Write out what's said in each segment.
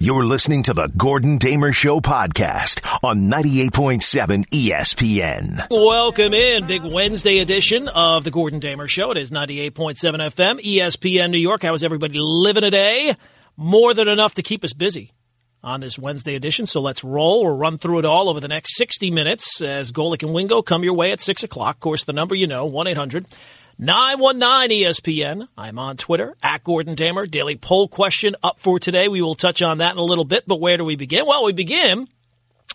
You're listening to the Gordon Damer Show podcast on 98.7 ESPN. Welcome in, big Wednesday edition of the Gordon Damer Show. It is 98.7 FM, ESPN New York. How is everybody living today? More than enough to keep us busy on this Wednesday edition. So let's roll. We'll run through it all over the next 60 minutes as Golic and Wingo come your way at 6 o'clock. Of course, the number you know, 1 800 919 ESPN. I'm on Twitter at Gordon Damer. Daily poll question up for today. We will touch on that in a little bit, but where do we begin? Well, we begin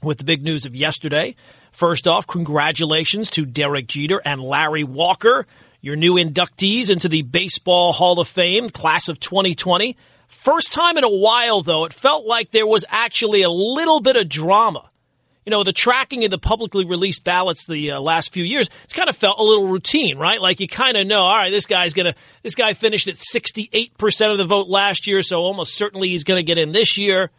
with the big news of yesterday. First off, congratulations to Derek Jeter and Larry Walker, your new inductees into the Baseball Hall of Fame, class of 2020. First time in a while, though, it felt like there was actually a little bit of drama you know, the tracking of the publicly released ballots the uh, last few years, it's kind of felt a little routine, right? Like you kind of know, all right, this guy's going to, this guy finished at 68% of the vote last year, so almost certainly he's going to get in this year.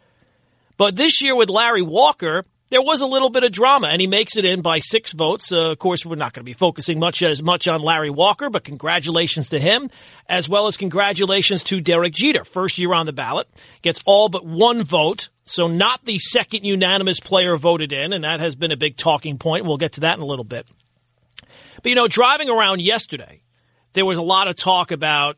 But this year with Larry Walker, there was a little bit of drama, and he makes it in by six votes. Uh, of course, we're not going to be focusing much as much on Larry Walker, but congratulations to him, as well as congratulations to Derek Jeter, first year on the ballot, gets all but one vote, so not the second unanimous player voted in, and that has been a big talking point. We'll get to that in a little bit. But you know, driving around yesterday, there was a lot of talk about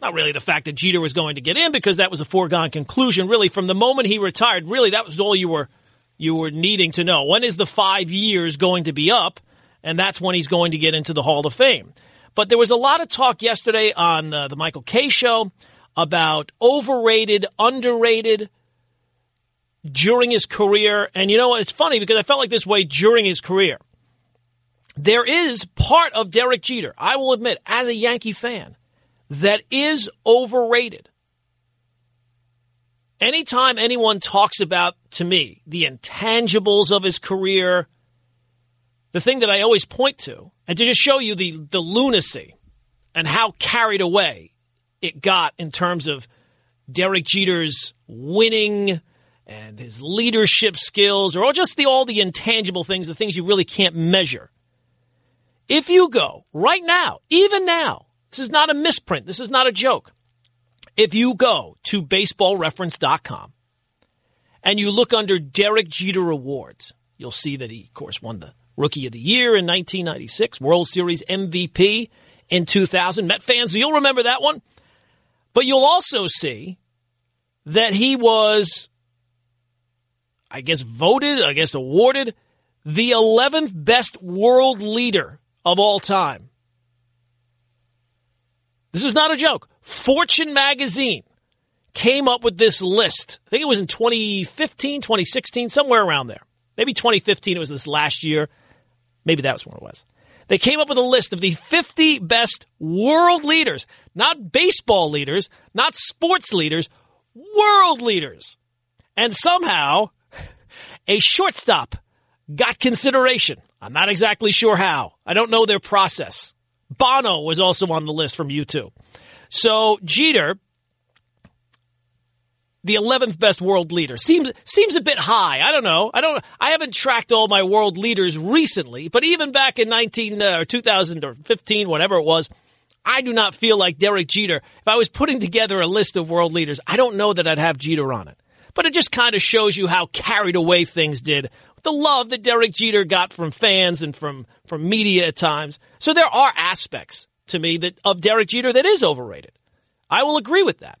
not really the fact that Jeter was going to get in because that was a foregone conclusion. Really, from the moment he retired, really that was all you were you were needing to know. When is the five years going to be up? And that's when he's going to get into the Hall of Fame. But there was a lot of talk yesterday on uh, the Michael Kay show about overrated, underrated during his career. And you know what? It's funny because I felt like this way during his career. There is part of Derek Jeter, I will admit, as a Yankee fan, that is overrated anytime anyone talks about, to me, the intangibles of his career, the thing that I always point to, and to just show you the, the lunacy and how carried away it got in terms of Derek Jeter's winning and his leadership skills, or just the, all the intangible things, the things you really can't measure. If you go right now, even now, this is not a misprint, this is not a joke. If you go to baseballreference.com and you look under Derek Jeter Awards, you'll see that he, of course, won the Rookie of the Year in 1996, World Series MVP in 2000. Met fans, you'll remember that one. But you'll also see that he was, I guess, voted, I guess, awarded the 11th best world leader of all time. This is not a joke. Fortune magazine came up with this list. I think it was in 2015, 2016, somewhere around there. Maybe 2015, it was this last year. Maybe that was when it was. They came up with a list of the 50 best world leaders, not baseball leaders, not sports leaders, world leaders. And somehow, a shortstop got consideration. I'm not exactly sure how. I don't know their process. Bono was also on the list from U2. So Jeter, the 11th best world leader, seems seems a bit high. I don't know. I don't. I haven't tracked all my world leaders recently, but even back in 19 uh, or 2000 or 15, whatever it was, I do not feel like Derek Jeter. If I was putting together a list of world leaders, I don't know that I'd have Jeter on it. But it just kind of shows you how carried away things did. The love that Derek Jeter got from fans and from from media at times. So there are aspects to me that of Derek Jeter that is overrated. I will agree with that.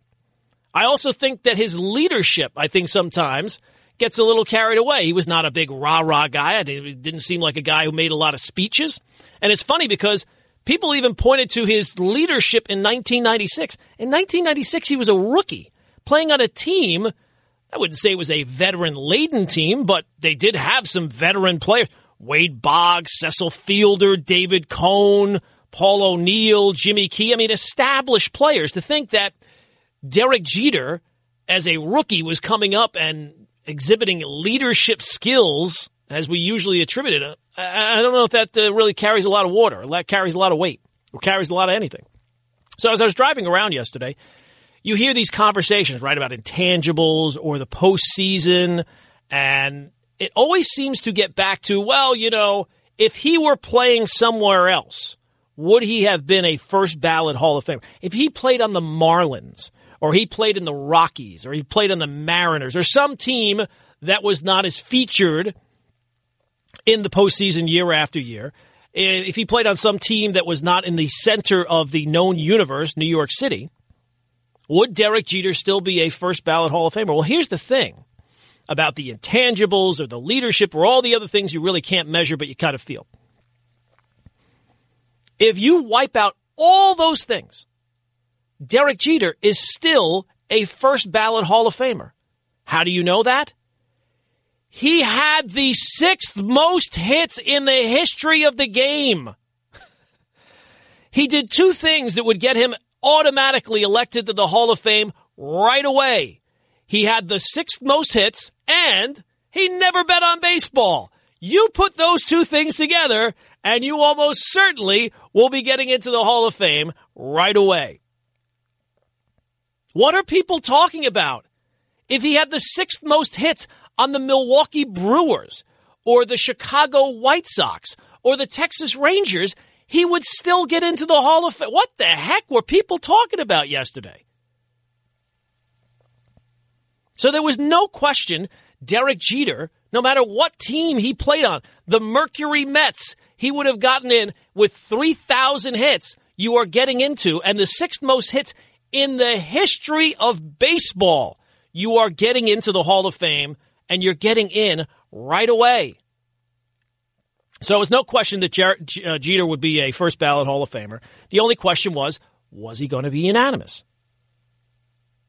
I also think that his leadership, I think sometimes gets a little carried away. He was not a big rah rah guy. It didn't seem like a guy who made a lot of speeches. And it's funny because people even pointed to his leadership in 1996. In 1996, he was a rookie playing on a team. I wouldn't say it was a veteran laden team, but they did have some veteran players. Wade Boggs, Cecil Fielder, David Cone, Paul O'Neill, Jimmy Key. I mean, established players. To think that Derek Jeter, as a rookie, was coming up and exhibiting leadership skills as we usually attribute it. I don't know if that uh, really carries a lot of water, or that carries a lot of weight, or carries a lot of anything. So as I was driving around yesterday, you hear these conversations, right, about intangibles or the postseason, and it always seems to get back to, well, you know, if he were playing somewhere else, would he have been a first ballot Hall of Famer? If he played on the Marlins or he played in the Rockies, or he played on the Mariners, or some team that was not as featured in the postseason year after year, if he played on some team that was not in the center of the known universe, New York City, would Derek Jeter still be a first ballot Hall of Famer? Well, here's the thing about the intangibles or the leadership or all the other things you really can't measure, but you kind of feel. If you wipe out all those things, Derek Jeter is still a first ballot Hall of Famer. How do you know that? He had the sixth most hits in the history of the game. he did two things that would get him automatically elected to the Hall of Fame right away. He had the sixth most hits and he never bet on baseball. You put those two things together and you almost certainly will be getting into the Hall of Fame right away. What are people talking about? If he had the sixth most hits on the Milwaukee Brewers or the Chicago White Sox or the Texas Rangers, he would still get into the Hall of Fame. What the heck were people talking about yesterday? So there was no question Derek Jeter, no matter what team he played on, the Mercury Mets, he would have gotten in with 3,000 hits you are getting into and the sixth most hits in the history of baseball. You are getting into the Hall of Fame and you're getting in right away. So it was no question that uh, Jeter would be a first ballot Hall of Famer. The only question was, was he going to be unanimous?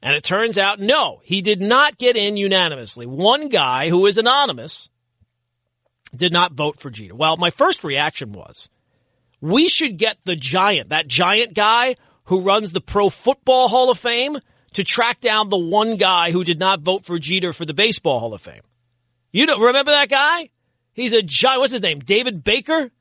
And it turns out, no, he did not get in unanimously. One guy who is anonymous did not vote for Jeter. Well, my first reaction was, we should get the giant, that giant guy who runs the Pro Football Hall of Fame, to track down the one guy who did not vote for Jeter for the Baseball Hall of Fame. You don't remember that guy? He's a giant. What's his name? David Baker.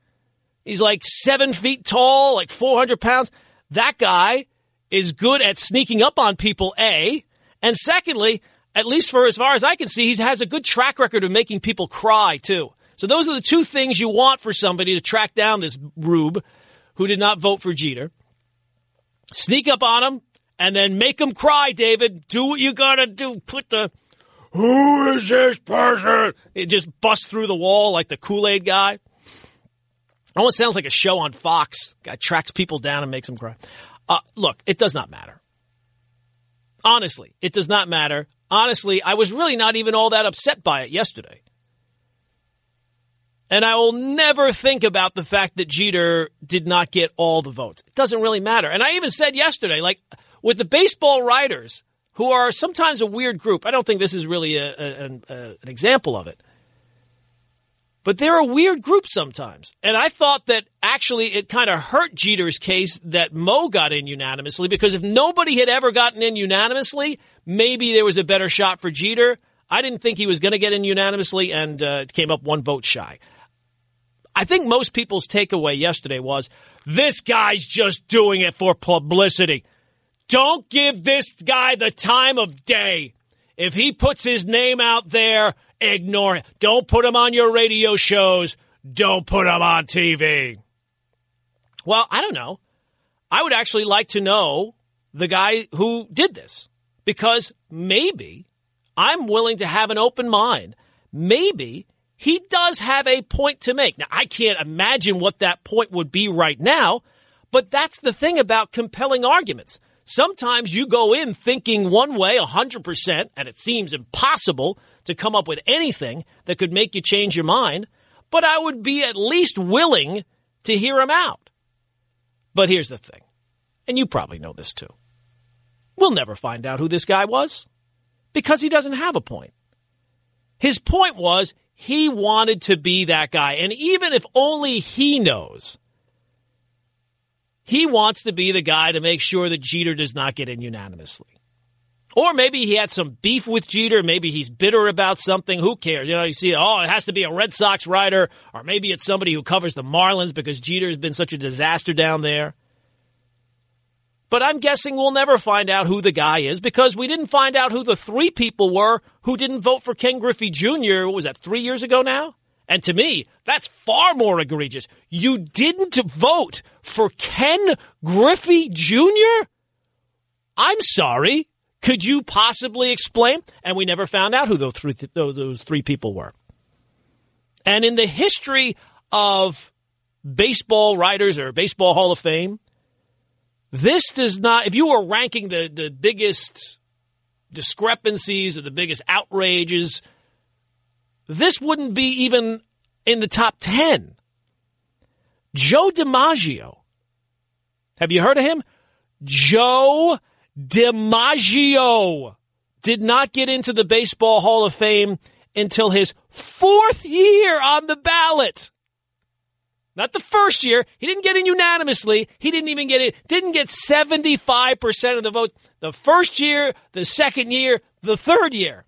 He's like seven feet tall, like 400 pounds. That guy is good at sneaking up on people, A. And secondly, at least for as far as I can see, he has a good track record of making people cry, too. So those are the two things you want for somebody to track down this rube who did not vote for Jeter. Sneak up on him and then make him cry, David. Do what you gotta do. Put the, who is this person? It just busts through the wall like the Kool-Aid guy. Almost sounds like a show on Fox. Guy tracks people down and makes them cry. Uh, look, it does not matter. Honestly, it does not matter. Honestly, I was really not even all that upset by it yesterday. And I will never think about the fact that Jeter did not get all the votes. It doesn't really matter. And I even said yesterday, like, with the baseball writers, who are sometimes a weird group, I don't think this is really a, a, a, an example of it. But they're a weird group sometimes. And I thought that actually it kind of hurt Jeter's case that Mo got in unanimously because if nobody had ever gotten in unanimously, maybe there was a better shot for Jeter. I didn't think he was going to get in unanimously and uh, came up one vote shy. I think most people's takeaway yesterday was this guy's just doing it for publicity. Don't give this guy the time of day. If he puts his name out there, Ignore it. Don't put him on your radio shows. Don't put him on TV. Well, I don't know. I would actually like to know the guy who did this because maybe I'm willing to have an open mind. Maybe he does have a point to make. Now, I can't imagine what that point would be right now, but that's the thing about compelling arguments. Sometimes you go in thinking one way 100% and it seems impossible to come up with anything that could make you change your mind, but I would be at least willing to hear him out. But here's the thing, and you probably know this too. We'll never find out who this guy was because he doesn't have a point. His point was he wanted to be that guy. And even if only he knows, he wants to be the guy to make sure that Jeter does not get in unanimously. Or maybe he had some beef with Jeter. Maybe he's bitter about something. Who cares? You know, you see, oh, it has to be a Red Sox writer, or maybe it's somebody who covers the Marlins because Jeter's been such a disaster down there. But I'm guessing we'll never find out who the guy is because we didn't find out who the three people were who didn't vote for Ken Griffey Jr. What was that, three years ago now? And to me, that's far more egregious. You didn't vote for Ken Griffey Jr.? I'm sorry. Could you possibly explain? And we never found out who those three, those three people were. And in the history of baseball writers or baseball Hall of Fame, this does not, if you were ranking the, the biggest discrepancies or the biggest outrages, this wouldn't be even in the top 10. Joe DiMaggio. Have you heard of him? Joe DiMaggio did not get into the Baseball Hall of Fame until his fourth year on the ballot. Not the first year. He didn't get in unanimously. He didn't even get it. Didn't get 75% of the vote. The first year, the second year, the third year.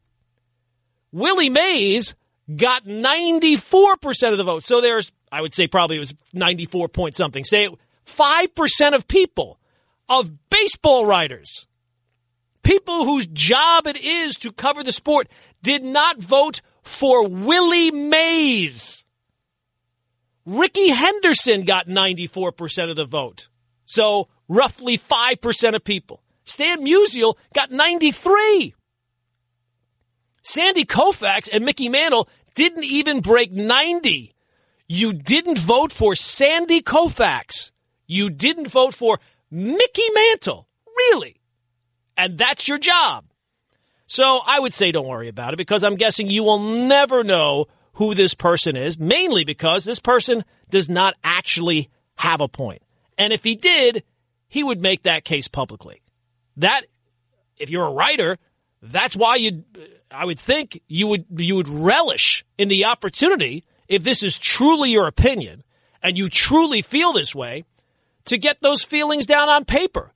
Willie Mays got 94% of the vote. So there's, I would say probably it was 94 point something. Say 5% of people, of baseball writers, people whose job it is to cover the sport, did not vote for Willie Mays. Rickey Henderson got 94% of the vote. So roughly 5% of people. Stan Musial got 93. Sandy Koufax and Mickey Mantle didn't even break 90. You didn't vote for Sandy Koufax. You didn't vote for Mickey Mantle. Really? And that's your job. So I would say don't worry about it because I'm guessing you will never know who this person is, mainly because this person does not actually have a point. And if he did, he would make that case publicly. That, if you're a writer, that's why you, I would think you would, you would relish in the opportunity, if this is truly your opinion and you truly feel this way, to get those feelings down on paper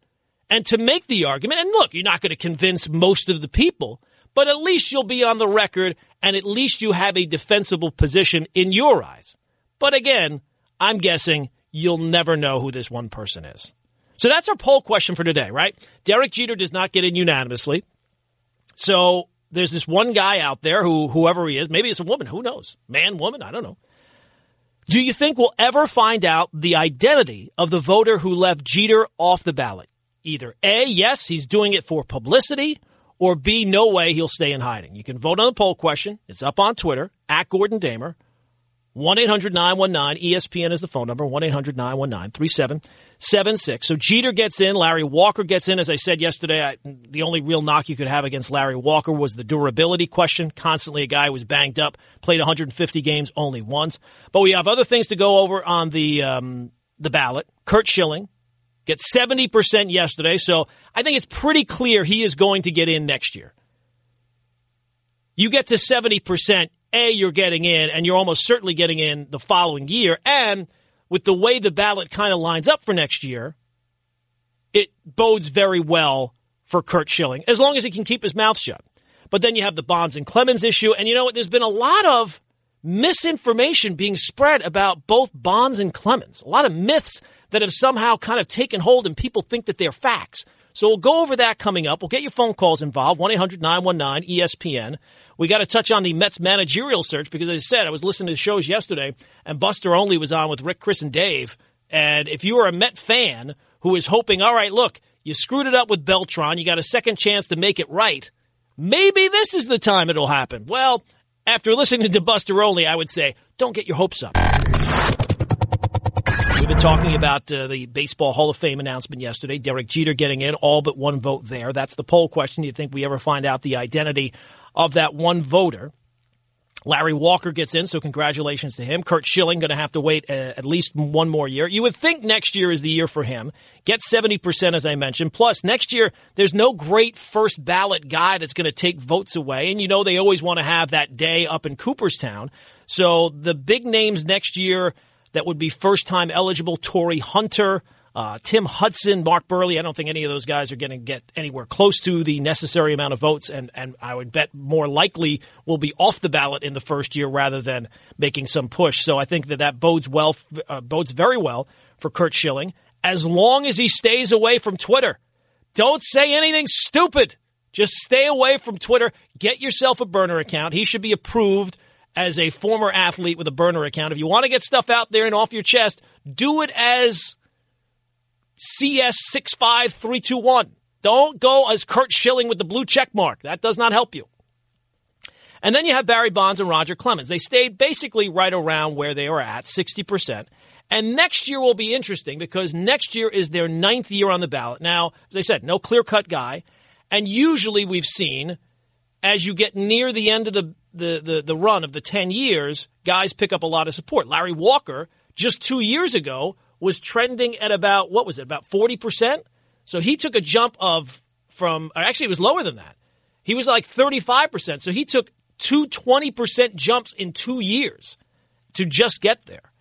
and to make the argument. And look, you're not going to convince most of the people, but at least you'll be on the record and at least you have a defensible position in your eyes. But again, I'm guessing you'll never know who this one person is. So that's our poll question for today, right? Derek Jeter does not get in unanimously. So there's this one guy out there who, whoever he is, maybe it's a woman, who knows? Man, woman, I don't know. Do you think we'll ever find out the identity of the voter who left Jeter off the ballot? Either A, yes, he's doing it for publicity, or B, no way he'll stay in hiding. You can vote on the poll question. It's up on Twitter, at Gordon Damer. 1 800 919 ESPN is the phone number, 1 800 919 3776. So Jeter gets in, Larry Walker gets in. As I said yesterday, I, the only real knock you could have against Larry Walker was the durability question. Constantly a guy who was banged up, played 150 games only once. But we have other things to go over on the, um, the ballot. Curt Schilling, Get 70% yesterday, so I think it's pretty clear he is going to get in next year. You get to 70%, A, you're getting in, and you're almost certainly getting in the following year. And with the way the ballot kind of lines up for next year, it bodes very well for Curt Schilling, as long as he can keep his mouth shut. But then you have the Bonds and Clemens issue, and you know what? There's been a lot of misinformation being spread about both Bonds and Clemens. A lot of myths that have somehow kind of taken hold and people think that they're facts. So we'll go over that coming up. We'll get your phone calls involved. 1-800-919-ESPN. We got to touch on the Mets managerial search because as I said, I was listening to shows yesterday and Buster Olney was on with Rick, Chris, and Dave. And if you are a Met fan who is hoping, all right, look, you screwed it up with Beltran. You got a second chance to make it right. Maybe this is the time it'll happen. Well, after listening to Buster Olney, I would say, don't get your hopes up. We've been talking about uh, the Baseball Hall of Fame announcement yesterday. Derek Jeter getting in, all but one vote there. That's the poll question. Do you think we ever find out the identity of that one voter? Larry Walker gets in, so congratulations to him. Curt Schilling going to have to wait uh, at least one more year. You would think next year is the year for him. Get 70%, as I mentioned. Plus, next year, there's no great first ballot guy that's going to take votes away. And you know, they always want to have that day up in Cooperstown. So the big names next year, that would be first time eligible Torii Hunter, uh, Tim Hudson, Mark Buehrle. I don't think any of those guys are going to get anywhere close to the necessary amount of votes, and, and I would bet more likely will be off the ballot in the first year rather than making some push. So I think that that bodes well, uh, bodes very well for Curt Schilling as long as he stays away from Twitter. Don't say anything stupid. Just stay away from Twitter. Get yourself a burner account. He should be approved as a former athlete with a burner account. If you want to get stuff out there and off your chest, do it as CS65321. Don't go as Curt Schilling with the blue check mark. That does not help you. And then you have Barry Bonds and Roger Clemens. They stayed basically right around where they were at, 60%. And next year will be interesting because next year is their ninth year on the ballot. Now, as I said, no clear cut guy. And usually we've seen as you get near the end of the, the, the, the, run of the 10 years, guys pick up a lot of support. Larry Walker, just two years ago, was trending at about, what was it, about 40%? So he took a jump of from, actually, it was lower than that. He was like 35%. So he took two 20% jumps in two years to just get there.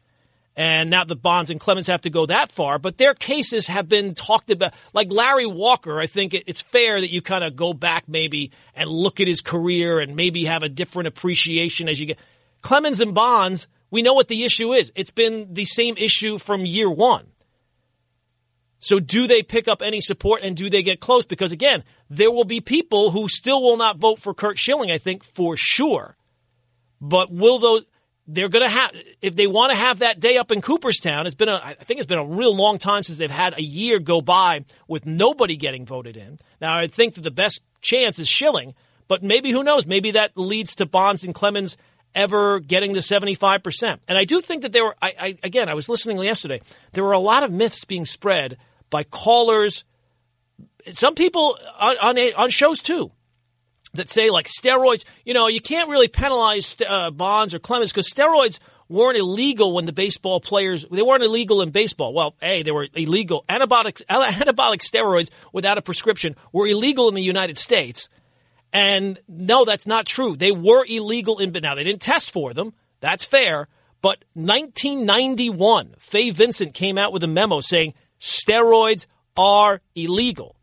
And now the Bonds and Clemens have to go that far, but their cases have been talked about. Like Larry Walker, I think it's fair that you kind of go back maybe and look at his career and maybe have a different appreciation as you get. Clemens and Bonds, we know what the issue is. It's been the same issue from year one. So do they pick up any support and do they get close? Because again, there will be people who still will not vote for Curt Schilling, I think, for sure. But will those, they're going to have, if they want to have that day up in Cooperstown, it's been a, I think it's been a real long time since they've had a year go by with nobody getting voted in. Now, I think that the best chance is Schilling, but maybe who knows? Maybe that leads to Bonds and Clemens ever getting the 75%. And I do think that there were, I, I, again, I was listening yesterday, there were a lot of myths being spread by callers. Some people on, on, on shows too that say like steroids, you know, you can't really penalize uh, Bonds or Clemens because steroids weren't illegal when the baseball players they weren't illegal in baseball. Well, a they were illegal. Anabolic anabolic steroids without a prescription were illegal in the United States. And no, that's not true. They were illegal in but now they didn't test for them. That's fair. But 1991, Fay Vincent came out with a memo saying steroids are illegal.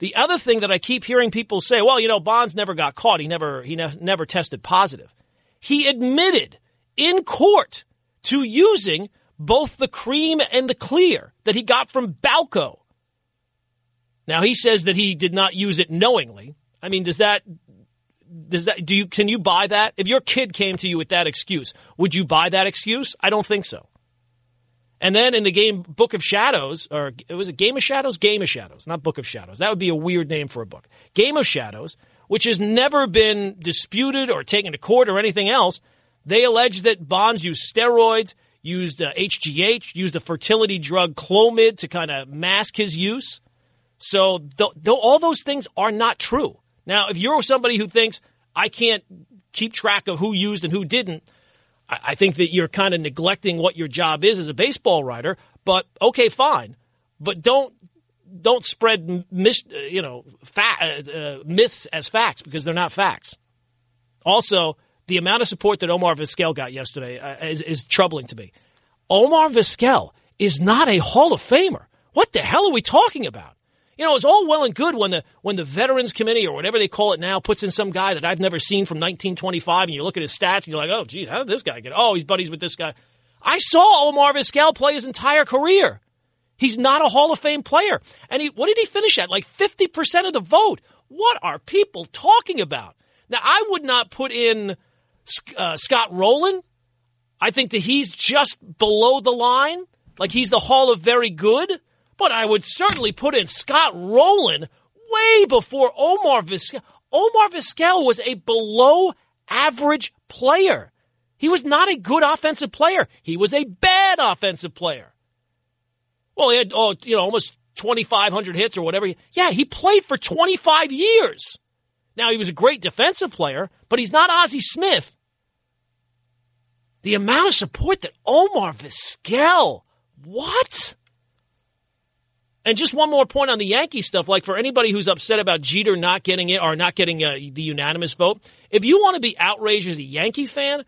The other thing that I keep hearing people say, well, you know, Bonds never got caught. He never he ne- never tested positive. He admitted in court to using both the cream and the clear that he got from Balco. Now he says that he did not use it knowingly. I mean, does that does that do you can you buy that? If your kid came to you with that excuse, would you buy that excuse? I don't think so. And then in the game Book of Shadows, or it was a Game of Shadows? Game of Shadows, not Book of Shadows. That would be a weird name for a book. Game of Shadows, which has never been disputed or taken to court or anything else. They allege that Bonds used steroids, used uh, HGH, used a fertility drug Clomid to kind of mask his use. So th- th- all those things are not true. Now, if you're somebody who thinks I can't keep track of who used and who didn't, I think that you're kind of neglecting what your job is as a baseball writer. But okay, fine, but don't don't spread mis, you know fa- uh, myths as facts because they're not facts. Also, the amount of support that Omar Vizquel got yesterday uh, is, is troubling to me. Omar Vizquel is not a Hall of Famer. What the hell are we talking about? You know, it's all well and good when the when the Veterans Committee or whatever they call it now puts in some guy that I've never seen from 1925, and you look at his stats and you're like, oh, geez, how did this guy get? Oh, he's buddies with this guy. I saw Omar Vizquel play his entire career. He's not a Hall of Fame player, and he what did he finish at? Like 50 percent of the vote. What are people talking about? Now, I would not put in uh, Scott Rolen. I think that he's just below the line. Like he's the Hall of Very Good. But I would certainly put in Scott Rolen way before Omar Vizquel. Omar Vizquel was a below average player. He was not a good offensive player. He was a bad offensive player. Well, he had, oh, you know, almost 2,500 hits or whatever. Yeah, he played for 25 years. Now, he was a great defensive player, but he's not Ozzie Smith. The amount of support that Omar Vizquel, what? And just one more point on the Yankee stuff, like for anybody who's upset about Jeter not getting it or not getting uh, the unanimous vote, if you want to be outraged as a Yankee fan,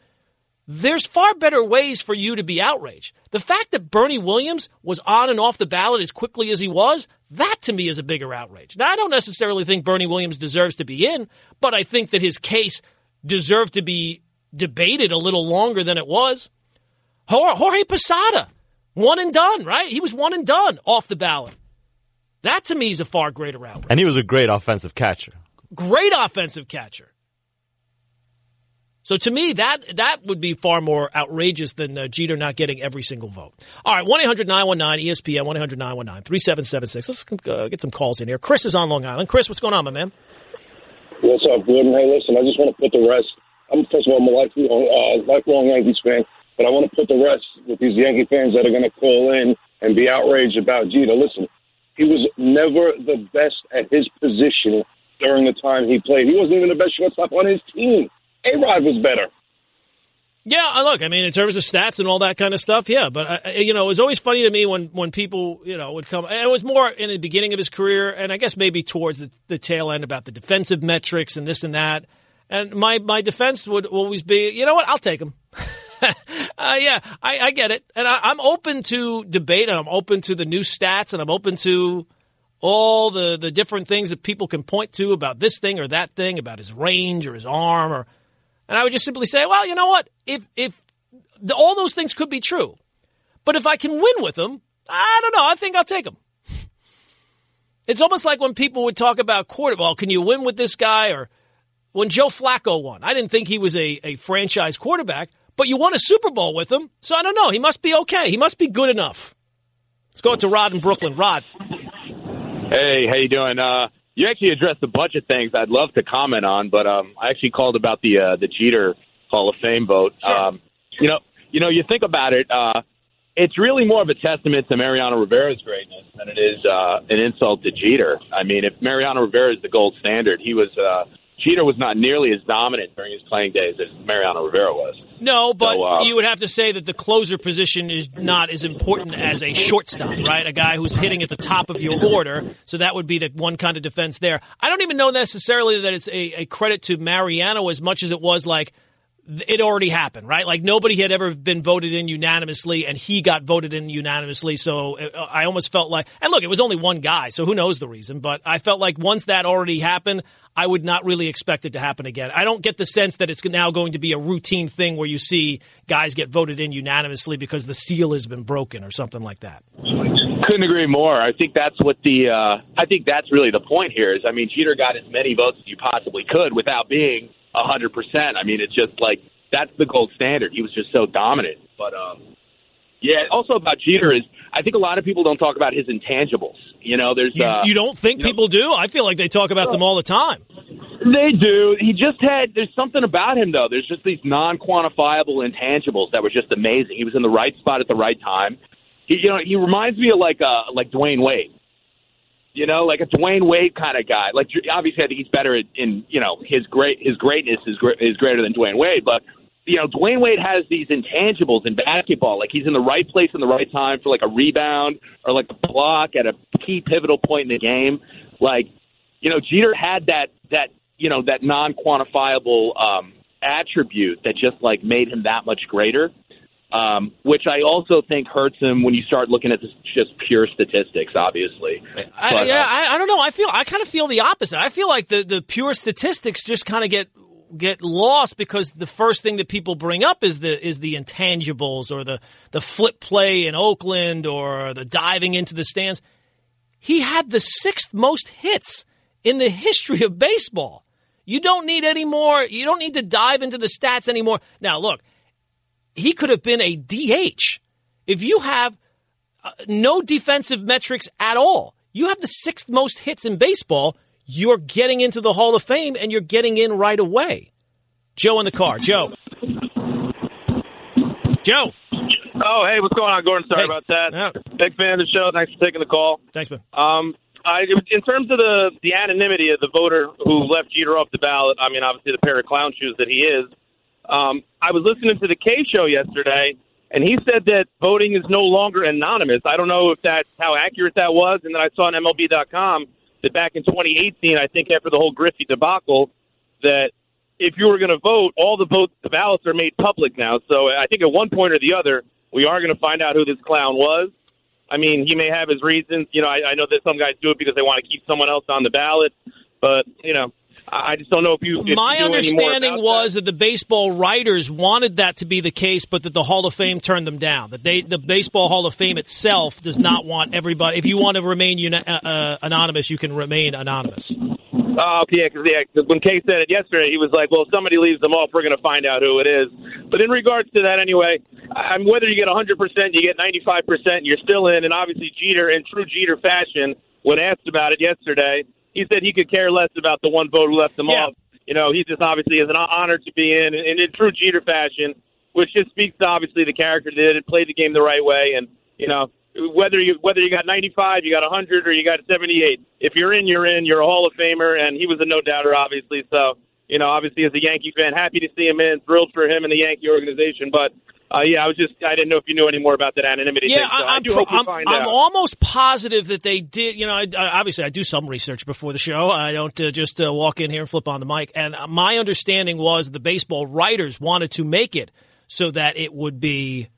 there's far better ways for you to be outraged. The fact that Bernie Williams was on and off the ballot as quickly as he was, that to me is a bigger outrage. Now, I don't necessarily think Bernie Williams deserves to be in, but I think that his case deserved to be debated a little longer than it was. Jorge Posada, one and done, right? He was one and done off the ballot. That to me is a far greater outrage. And he was a great offensive catcher. Great offensive catcher. So to me, that that would be far more outrageous than uh, Jeter not getting every single vote. All right, 1-800-919-ESPN, 1-800-919-3776. Let's uh, get some calls in here. Chris is on Long Island. Chris, what's going on, my man? What's up, Gordon? Hey, listen, I just want to put the rest. I'm first of all, I'm a lifelong, uh, lifelong Yankees fan, but I want to put the rest with these Yankee fans that are going to call in and be outraged about Jeter. Listen, he was never the best at his position during the time he played. He wasn't even the best shortstop on his team. A Rod was better. Yeah, uh, look, I mean, in terms of stats and all that kind of stuff, yeah. But uh, you know, it was always funny to me when when people, you know, would come. It was more in the beginning of his career, and I guess maybe towards the, the tail end about the defensive metrics and this and that. And my my defense would always be, you know what, I'll take him. uh, yeah, I, I, get it, and I, I'm open to debate, and I'm open to the new stats, and I'm open to all the the different things that people can point to about this thing or that thing, about his range or his arm or and I would just simply say, well, you know what? If if the, all those things could be true, but if I can win with them, I don't know. I think I'll take them. It's almost like when people would talk about quarterback. Can you win with this guy? Or when Joe Flacco won, I didn't think he was a, a franchise quarterback, but you won a Super Bowl with him. So I don't know. He must be okay. He must be good enough. Let's go to Rod in Brooklyn. Rod. Hey, how you doing? Uh, you actually addressed a bunch of things I'd love to comment on, but um, I actually called about the uh, the Jeter Hall of Fame vote. Sure. Um, you know, you know, you think about it. Uh, it's really more of a testament to Mariano Rivera's greatness than it is uh, an insult to Jeter. I mean, if Mariano Rivera is the gold standard, he was uh, Jeter was not nearly as dominant during his playing days as Mariano Rivera was. No, but So, uh, you would have to say that the closer position is not as important as a shortstop, right? A guy who's hitting at the top of your order. So that would be the one kind of defense there. I don't even know necessarily that it's a, a credit to Mariano as much as it was like it already happened, right? Like nobody had ever been voted in unanimously, and he got voted in unanimously. So uh, I almost felt like, and look, it was only one guy, so who knows the reason? But I felt like once that already happened, I would not really expect it to happen again. I don't get the sense that it's now going to be a routine thing where you see guys get voted in unanimously because the seal has been broken or something like that. Couldn't agree more. I think that's what the uh, I think that's really the point here. Is I mean, Jeter got as many votes as you possibly could without being hundred percent. I mean, it's just like that's the gold standard. He was just so dominant. But um, yeah, also about Jeter is I think a lot of people don't talk about his intangibles. You know, there's You, uh, you don't think you know- people do? I feel like they talk about them all the time. They do. He just had. There's something about him though. There's just these non-quantifiable intangibles that were just amazing. He was in the right spot at the right time. He, you know, he reminds me of like uh like Dwyane Wade. You know, like a Dwyane Wade kind of guy. Like obviously, I think he's better in, in you know his great his greatness is is greater than Dwyane Wade, but you know, Dwyane Wade has these intangibles in basketball. Like he's in the right place in the right time for like a rebound or like a block at a key pivotal point in the game. Like, you know, Jeter had that that you know that non quantifiable um, attribute that just like made him that much greater. Um, which I also think hurts him when you start looking at this, just pure statistics, obviously. I, But, yeah, uh, I, I don't know. I feel I kind of feel the opposite. I feel like the, the pure statistics just kind of get get lost because the first thing that people bring up is the is the intangibles or the the flip play in Oakland or the diving into the stands. He had the sixth most hits in the history of baseball. You don't need any more. You don't need to dive into the stats anymore. Now, look, he could have been a DH. If you have uh, no defensive metrics at all, you have the sixth most hits in baseball. You're getting into the Hall of Fame and you're getting in right away. Joe in the car. Joe. Joe. Oh, hey, what's going on, Gordon? Sorry Hey. about that. Big fan of the show. Thanks for taking the call. Thanks, man. Um, I, in terms of the the anonymity of the voter who left Jeter off the ballot, I mean, obviously the pair of clown shoes that he is. Um, I was listening to the K show yesterday, and he said that voting is no longer anonymous. I don't know if that's how accurate that was, and then I saw on MLB.com that back in 2018, I think after the whole Griffey debacle, that if you were going to vote, all the votes, the ballots are made public now. So I think at one point or the other, we are going to find out who this clown was. I mean, he may have his reasons. You know, I, I know that some guys do it because they want to keep someone else on the ballot, but you know, I just don't know if you. If My you knew any more understanding was that. that. the baseball writers wanted that to be the case, but that the Hall of Fame turned them down. That they, the Baseball Hall of Fame itself does not want everybody. If you want to remain uni- uh, uh, anonymous, you can remain anonymous. Oh, yeah, because yeah, 'cause when Kay said it yesterday, he was like, "Well, if somebody leaves them off, we're going to find out who it is." But in regards to that, anyway, I mean, whether you get 100 percent, you get 95 percent, you're still in. And obviously, Jeter, in true Jeter fashion, when asked about it yesterday, he said he could care less about the one vote who left them Yeah. off. You know, he just obviously is an honor to be in, and in true Jeter fashion, which just speaks to obviously the character that did it, played the game the right way, and you know. Whether you whether you got 95, you got 100, or you got 78, if you're in, you're in. You're a Hall of Famer, and he was a no doubter, obviously. So, you know, obviously as a Yankee fan, happy to see him in, thrilled for him and the Yankee organization. But uh, yeah, I was just I didn't know if you knew any more about that anonymity Yeah, thing. So I, I'm, do pro- I'm, I'm almost positive that they did. You know, I, I, obviously I do some research before the show. I don't uh, just uh, walk in here and flip on the mic. And my understanding was the baseball writers wanted to make it so that it would be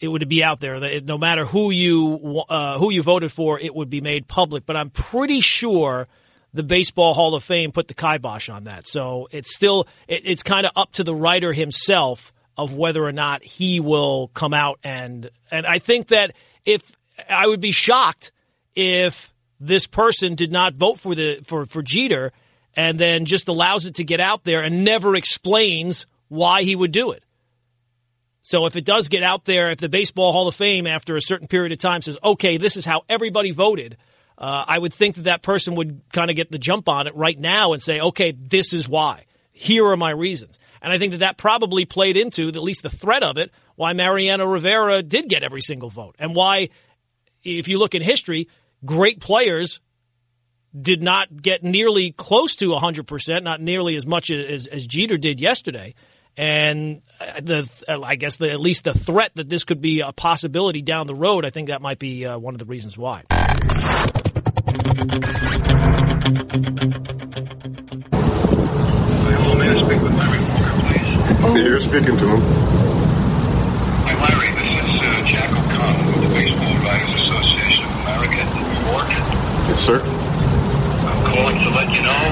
it would be out there that it, no matter who you uh, who you voted for, it would be made public. But I'm pretty sure the Baseball Hall of Fame put the kibosh on that. So it's still it, it's kind of up to the writer himself of whether or not he will come out and and I think that if I would be shocked if this person did not vote for the for for Jeter and then just allows it to get out there and never explains why he would do it. So if it does get out there, if the Baseball Hall of Fame after a certain period of time says, okay, this is how everybody voted, uh, I would think that that person would kind of get the jump on it right now and say, okay, this is why. Here are my reasons. And I think that that probably played into, at least the threat of it, why Mariano Rivera did get every single vote. And why, if you look in history, great players did not get nearly close to 100%, not nearly as much as, as Jeter did yesterday. And uh, the, uh, I guess the, at least the threat that this could be a possibility down the road, I think that might be uh, one of the reasons why. Hello, may I speak with Larry Walker, please? You're speaking to him. Hi, Larry. This is uh, Jack O'Connell with the Baseball Writers Association of America in New York. Yes, sir. I'm calling to let you know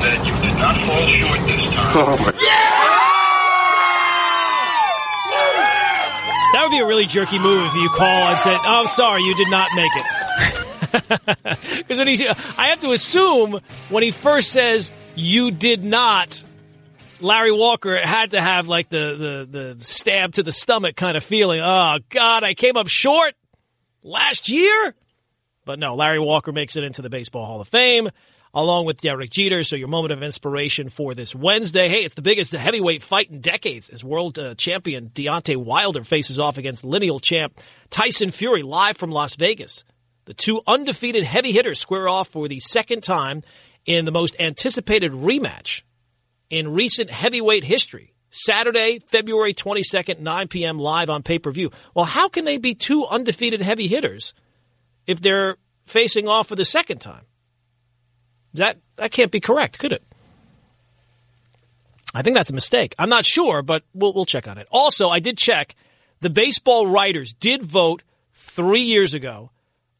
that you did not fall short this time. Oh my. That would be a really jerky move if you call and say, "Oh, I'm sorry, you did not make it." Because when he, I have to assume when he first says you did not, Larry Walker had to have like the the the stab to the stomach kind of feeling. Oh God, I came up short last year. But no, Larry Walker makes it into the Baseball Hall of Fame along with Derek Jeter. So your moment of inspiration for this Wednesday. Hey, it's the biggest heavyweight fight in decades as world uh, champion Deontay Wilder faces off against lineal champ Tyson Fury live from Las Vegas. The two undefeated heavy hitters square off for the second time in the most anticipated rematch in recent heavyweight history. Saturday, February 22nd, 9 p.m. live on pay-per-view. Well, how can they be two undefeated heavy hitters if they're facing off for the second time? That that can't be correct, could it? I think that's a mistake. I'm not sure, but we'll we'll check on it. Also, I did check. The baseball writers did vote three years ago,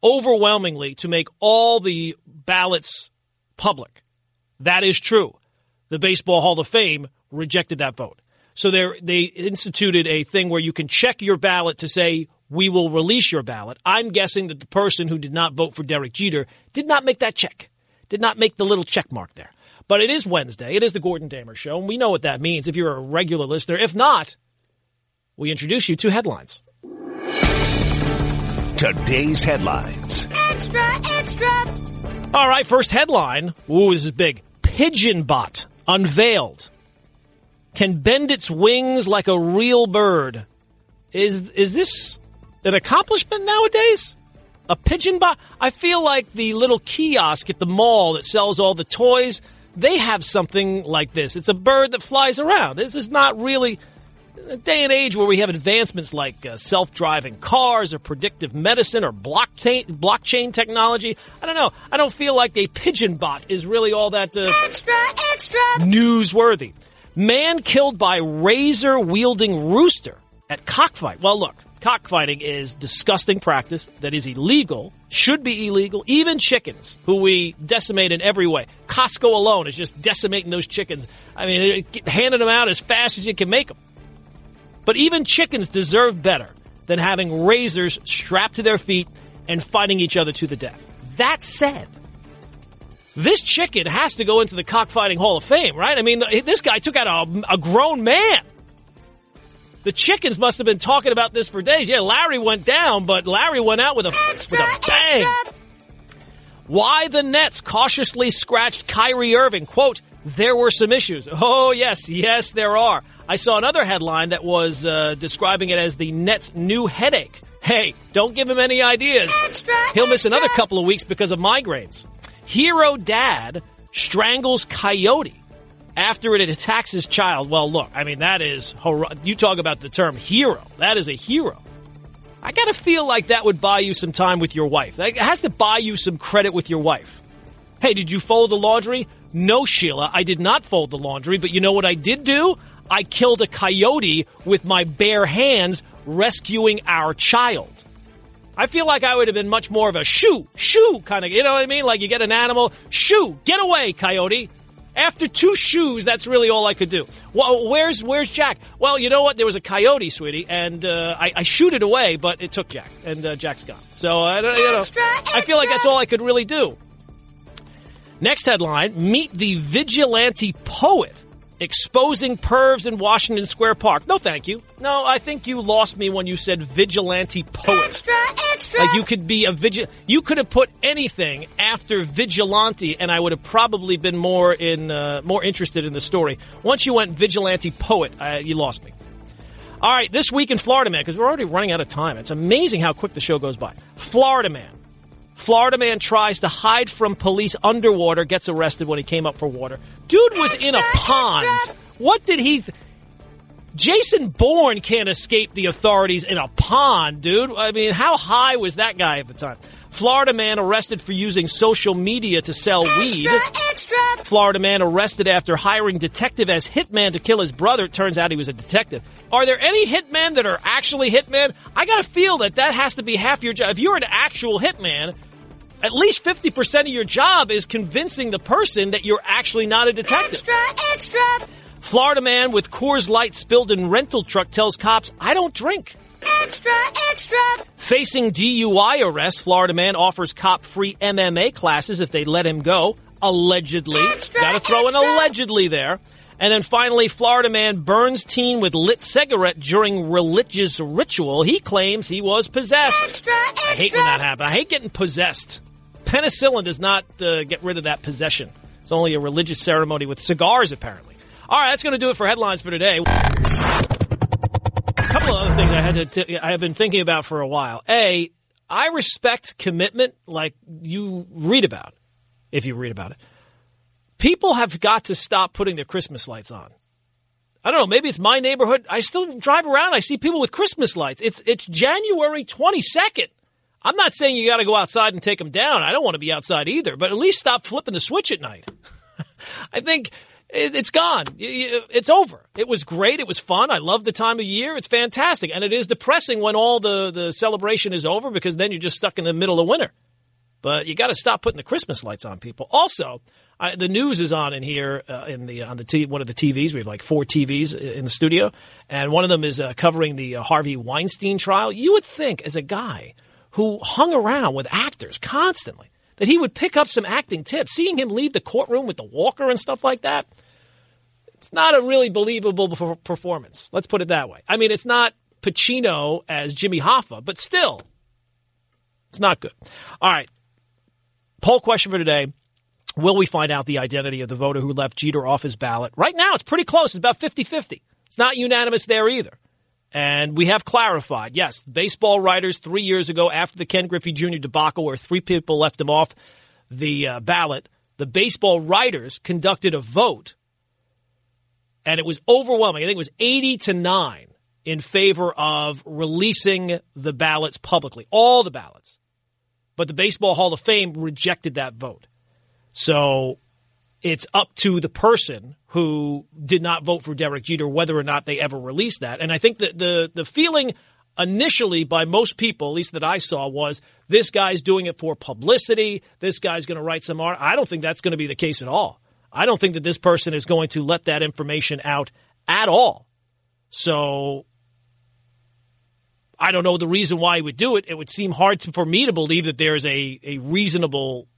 overwhelmingly, to make all the ballots public. That is true. The Baseball Hall of Fame rejected that vote. So they they instituted a thing where you can check your ballot to say we will release your ballot. I'm guessing that the person who did not vote for Derek Jeter did not make that check, did not make the little check mark there. But it is Wednesday. It is the Gordon Damer Show, and we know what that means if you're a regular listener. If not, we introduce you to headlines. Today's headlines. Extra, extra. All right, first headline. Ooh, this is big. Pigeon bot unveiled. Can bend its wings like a real bird. Is is this an accomplishment nowadays? A pigeon bot? I feel like the little kiosk at the mall that sells all the toys, they have something like this. It's a bird that flies around. This is not really a day and age where we have advancements like uh, self-driving cars or predictive medicine or blockchain blockchain technology. I don't know. I don't feel like a pigeon bot is really all that uh, Extra, extra. newsworthy. Man killed by razor wielding rooster at cockfight. Well, look, cockfighting is disgusting practice that is illegal, should be illegal. Even chickens, who we decimate in every way. Costco alone is just decimating those chickens. I mean, handing them out as fast as you can make them. But even chickens deserve better than having razors strapped to their feet and fighting each other to the death. That said, This chicken has to go into the cockfighting Hall of Fame, right? I mean, this guy took out a, a grown man. The chickens must have been talking about this for days. Yeah, Larry went down, but Larry went out with a Extra, with a bang. extra. Why the Nets cautiously scratched Kyrie Irving? Quote, there were some issues. Oh, yes, yes, there are. I saw another headline that was uh, describing it as the Nets' new headache. Hey, don't give him any ideas. Extra, He'll miss another couple of weeks because of migraines. Hero dad strangles coyote after it attacks his child. Well, look, I mean, that is, hor- you talk about the term hero. That is a hero. I gotta feel like that would buy you some time with your wife. It has to buy you some credit with your wife. Hey, did you fold the laundry? No, Sheila, I did not fold the laundry, but you know what I did do? I killed a coyote with my bare hands rescuing our child. I feel like I would have been much more of a shoo, shoo kind of, you know what I mean? Like you get an animal, shoo, get away, coyote. After two shoes, that's really all I could do. Well, where's where's Jack? Well, you know what? There was a coyote, sweetie, and uh, I, I shoot it away, but it took Jack, and uh, Jack's gone. So I don't, you know, Extra, I feel like that's all I could really do. Next headline: Meet the vigilante poet exposing pervs in Washington Square Park. No, thank you. No, I think you lost me when you said vigilante poet. Extra, extra. Like you could be a vigil. You could have put anything after vigilante, and I would have probably been more in uh, more interested in the story. Once you went vigilante poet, uh, you lost me. All right, this week in Florida Man, because we're already running out of time. It's amazing how quick the show goes by. Florida Man. Florida man tries to hide from police underwater, gets arrested when he came up for water. Dude was in a pond. extra. What did he? Th- Jason Bourne can't escape the authorities in a pond, dude. I mean, how high was that guy at the time? Florida man arrested for using social media to sell weed. Extra, extra. Florida man arrested after hiring detective as hitman to kill his brother. It turns out he was a detective. Are there any hitmen that are actually hitmen? I got to feel that that has to be half your job. If you're an actual hitman, at least 50% of your job is convincing the person that you're actually not a detective. Extra, extra. Florida man with Coors Light spilled in rental truck tells cops, I don't drink. Extra, extra. Facing DUI arrest, Florida man offers cop free MMA classes if they let him go. Allegedly. Extra, Gotta throw an allegedly there. And then finally, Florida man burns teen with lit cigarette during religious ritual. He claims he was possessed. Extra, extra. I hate when that happens. I hate getting possessed. Penicillin does not uh, get rid of that possession. It's only a religious ceremony with cigars, apparently. All right, that's going to do it for headlines for today. Things I had to t- I have been thinking about for a while. A, I respect commitment like you read about, if you read about it. People have got to stop putting their Christmas lights on. I don't know. Maybe it's my neighborhood. I still drive around. I see people with Christmas lights. It's it's January twenty second. I'm not saying you got to go outside and take them down. I don't want to be outside either. But at least stop flipping the switch at night. I think it's gone. It's over. It was great. It was fun. I love the time of year. It's fantastic, and it is depressing when all the the celebration is over because then you're just stuck in the middle of winter. But you got to stop putting the Christmas lights on people. Also, I, the news is on in here uh, in the on the t- one of the TVs. We have like four TVs in the studio, and one of them is uh, covering the uh, Harvey Weinstein trial. You would think, as a guy who hung around with actors constantly, that he would pick up some acting tips. Seeing him leave the courtroom with the walker and stuff like that, it's not a really believable performance. Let's put it that way. I mean, it's not Pacino as Jimmy Hoffa, but still, it's not good. All right. Poll question for today. Will we find out the identity of the voter who left Jeter off his ballot? Right now, it's pretty close. It's about 50 50. It's not unanimous there either. And we have clarified, yes, baseball writers three years ago after the Ken Griffey Jr. debacle, where three people left him off the uh, ballot, the baseball writers conducted a vote, and it was overwhelming. I think it was 80 to 9 in favor of releasing the ballots publicly, all the ballots. But the Baseball Hall of Fame rejected that vote. So it's up to the person who did not vote for Derek Jeter whether or not they ever release that. And I think that the the feeling initially by most people, at least that I saw, was this guy's doing it for publicity. This guy's going to write some art. I don't think that's going to be the case at all. I don't think that this person is going to let that information out at all. So I don't know the reason why he would do it. It would seem hard to, for me to believe that there's a, a reasonable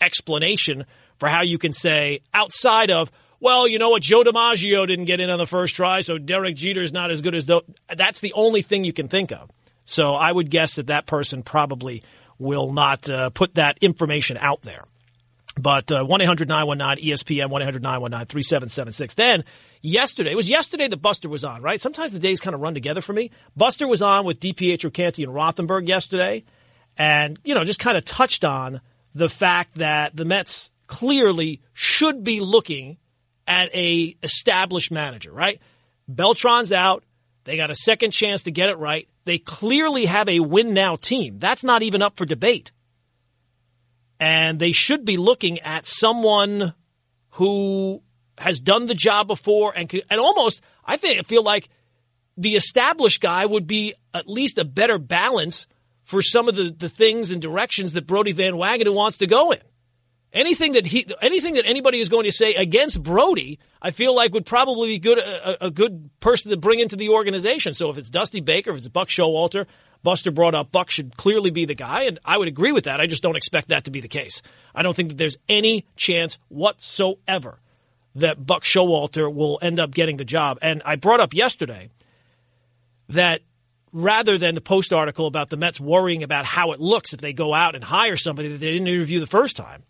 explanation for how you can say outside of well, you know what, Joe DiMaggio didn't get in on the first try, so Derek Jeter's not as good as though. That's the only thing you can think of. So I would guess that that person probably will not uh, put that information out there. But uh, 1 800 919 ESPN, 1 800 919 3776. Then, yesterday, it was yesterday that Buster was on, right? Sometimes the days kind of run together for me. Buster was on with DiPietro Canty and Rothenberg yesterday, and, you know, just kind of touched on the fact that the Mets clearly should be looking at a established manager, right? Beltran's out. They got a second chance to get it right. They clearly have a win now team. That's not even up for debate. And they should be looking at someone who has done the job before and and almost I think feel like the established guy would be at least a better balance for some of the, the things and directions that Brodie Van Wagenen wants to go in. Anything that he, anything that anybody is going to say against Brodie, I feel like would probably be good, a, a good person to bring into the organization. So if it's Dusty Baker, if it's Buck Showalter, Buster brought up Buck should clearly be the guy, and I would agree with that. I just don't expect that to be the case. I don't think that there's any chance whatsoever that Buck Showalter will end up getting the job. And I brought up yesterday that rather than the post article about the Mets worrying about how it looks if they go out and hire somebody that they didn't interview the first time,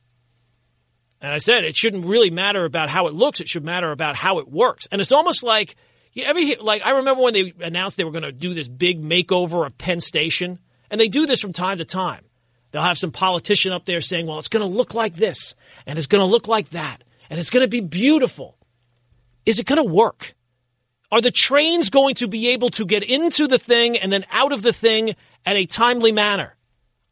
and I said it shouldn't really matter about how it looks; it should matter about how it works. And it's almost like you ever hear, like I remember when they announced they were going to do this big makeover of Penn Station, and they do this from time to time. They'll have some politician up there saying, "Well, it's going to look like this, and it's going to look like that, and it's going to be beautiful." Is it going to work? Are the trains going to be able to get into the thing and then out of the thing at a timely manner?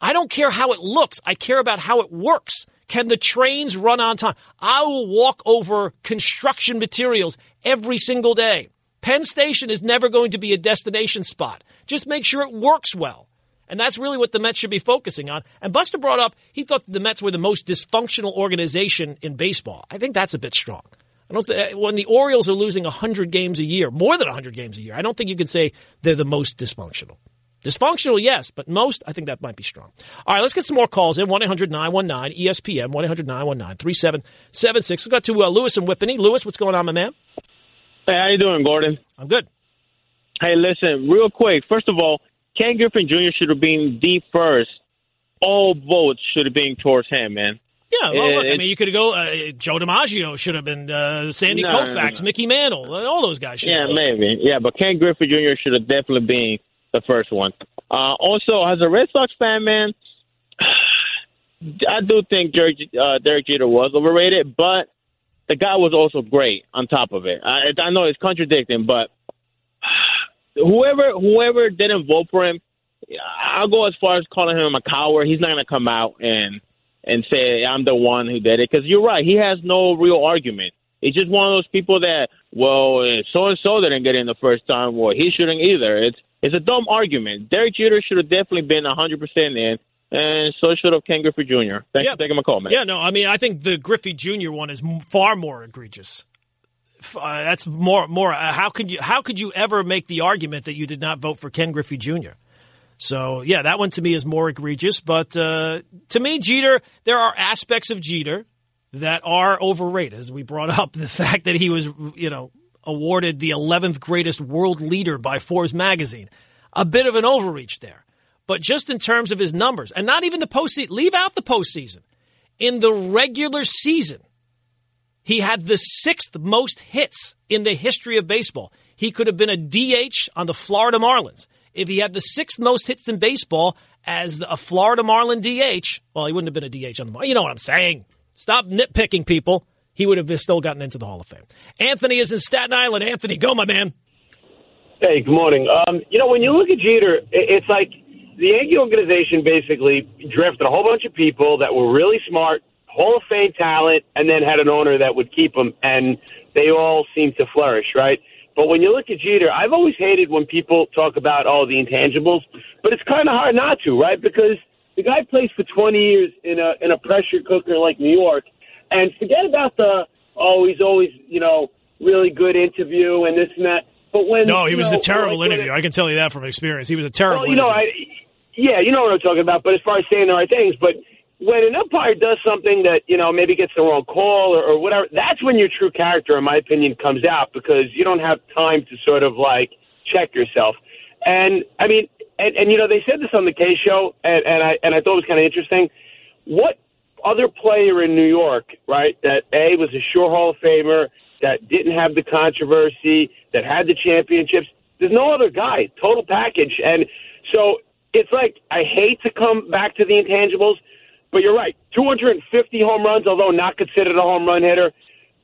I don't care how it looks. I care about how it works. Can the trains run on time? I will walk over construction materials every single day. Penn Station is never going to be a destination spot. Just make sure it works well. And that's really what the Mets should be focusing on. And Buster brought up he thought the Mets were the most dysfunctional organization in baseball. I think that's a bit strong. I don't th- when the Orioles are losing 100 games a year, more than 100 games a year, I don't think you can say they're the most dysfunctional. Dysfunctional, yes, but most, I think that might be strong. All right, let's get some more calls in. 1 800 919 ESPN, 1 800 919 3776. We've got to uh, Lewis and Whippany. Lewis, what's going on, my man? Hey, how you doing, Gordon? I'm good. Hey, listen, real quick. First of all, Ken Griffey Jr. should have been the first. All votes should have been towards him, man. Yeah, well, look, I It- mean, you could go. Uh, Joe DiMaggio should have been uh, Sandy No, no, Koufax, no. Mickey Mantle, uh, all those guys. Should Yeah, have maybe. Yeah, but Ken Griffey Jr. should have definitely been the first one. Uh, also, as a Red Sox fan, man, I do think Derek, uh, Derek Jeter was overrated, but the guy was also great on top of it. I, I know it's contradicting, but whoever whoever didn't vote for him, I'll go as far as calling him a coward. He's not going to come out and and say I'm the one who did it because you're right. He has no real argument. It's just one of those people that well, so and so didn't get in the first time. Well, he shouldn't either. It's it's a dumb argument. Derek Jeter should have definitely been 100 percent in, and so should have Ken Griffey Jr. Thanks Yeah. for taking my call, man. Yeah, no, I mean, I think the Griffey Jr. one is far more egregious. Uh, that's more more. Uh, how could you how could you ever make the argument that you did not vote for Ken Griffey Jr. So yeah, that one to me is more egregious. But uh, to me, Jeter, there are aspects of Jeter that are overrated. As we brought up, the fact that he was you know awarded the 11th greatest world leader by Forbes magazine, a bit of an overreach there. But just in terms of his numbers, and not even the postseason, leave out the postseason. In the regular season, he had the sixth most hits in the history of baseball. He could have been a DH on the Florida Marlins. If he had the sixth most hits in baseball as a Florida Marlin DH, well, he wouldn't have been a DH on the Marlins. You know what I'm saying. Stop nitpicking people. He would have still gotten into the Hall of Fame. Anthony is in Staten Island. Anthony, go, my man. Hey, good morning. Um, you know, when you look at Jeter, it's like the Yankee organization basically drafted a whole bunch of people that were really smart, Hall of Fame talent, and then had an owner that would keep them, and they all seem to flourish, right? But when you look at Jeter, I've always hated when people talk about all the intangibles, but it's kind of hard not to, right? Because the guy plays for 20 years in a in a pressure cooker like New York, and forget about the oh he's always you know really good interview and this and that. But when No, he was know, a terrible like interview. it- I can tell you that from experience. He was a terrible well, you know, interview. I, yeah, you know what I'm talking about. But as far as saying the right things, but when an umpire does something that you know maybe gets the wrong call or, or whatever, that's when your true character, in my opinion, comes out because you don't have time to sort of like check yourself. And I mean, and, and you know, they said this on the Kay show, and, and I and I thought it was kind of interesting. What other player in New York, right, that A was a sure Hall of Famer, that didn't have the controversy, that had the championships. There's no other guy, total package. And so it's like I hate to come back to the intangibles, but you're right. 250 home runs, although not considered a home run hitter.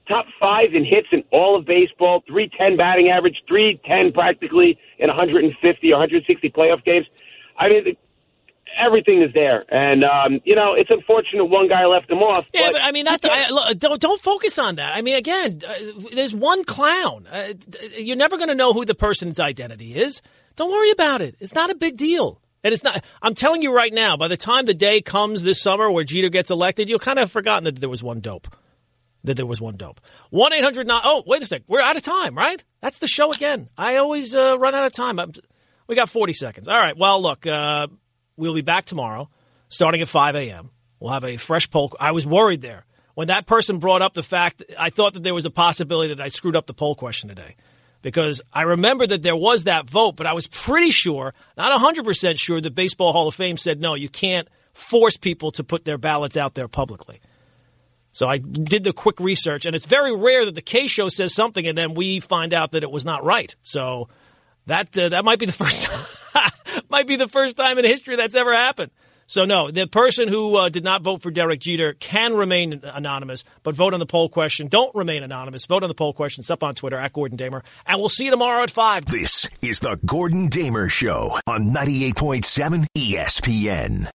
Top five in hits in all of baseball, 310 batting average, 310 practically in 150 or 160 playoff games. I mean, everything is there, and um, you know it's unfortunate one guy left him off. Yeah, but, I mean, not, I, look, don't don't focus on that. I mean, again, uh, there's one clown. Uh, you're never going to know who the person's identity is. Don't worry about it. It's not a big deal. And it's not, I'm telling you right now, by the time the day comes this summer where Jeter gets elected, you'll kind of have forgotten that there was one dope. That there was one dope. 1 800 Oh, wait a sec. We're out of time, right? That's the show again. I always uh, run out of time. I'm, we got 40 seconds. All right. Well, look, uh, we'll be back tomorrow starting at 5 a.m. We'll have a fresh poll. I was worried there when that person brought up the fact, I thought that there was a possibility that I screwed up the poll question today because I remember that there was that vote, but I was pretty sure, not 100% sure, that Baseball Hall of Fame said, no, you can't force people to put their ballots out there publicly. So I did the quick research, and it's very rare that the Kay show says something and then we find out that it was not right. So that uh, that might be the first might be the first time in history that's ever happened. So no, the person who uh, did not vote for Derek Jeter can remain anonymous, but vote on the poll question. Don't remain anonymous. Vote on the poll question. It's up on Twitter at Gordon Damer, and we'll see you tomorrow at five. This is the Gordon Damer Show on 98.7 ESPN.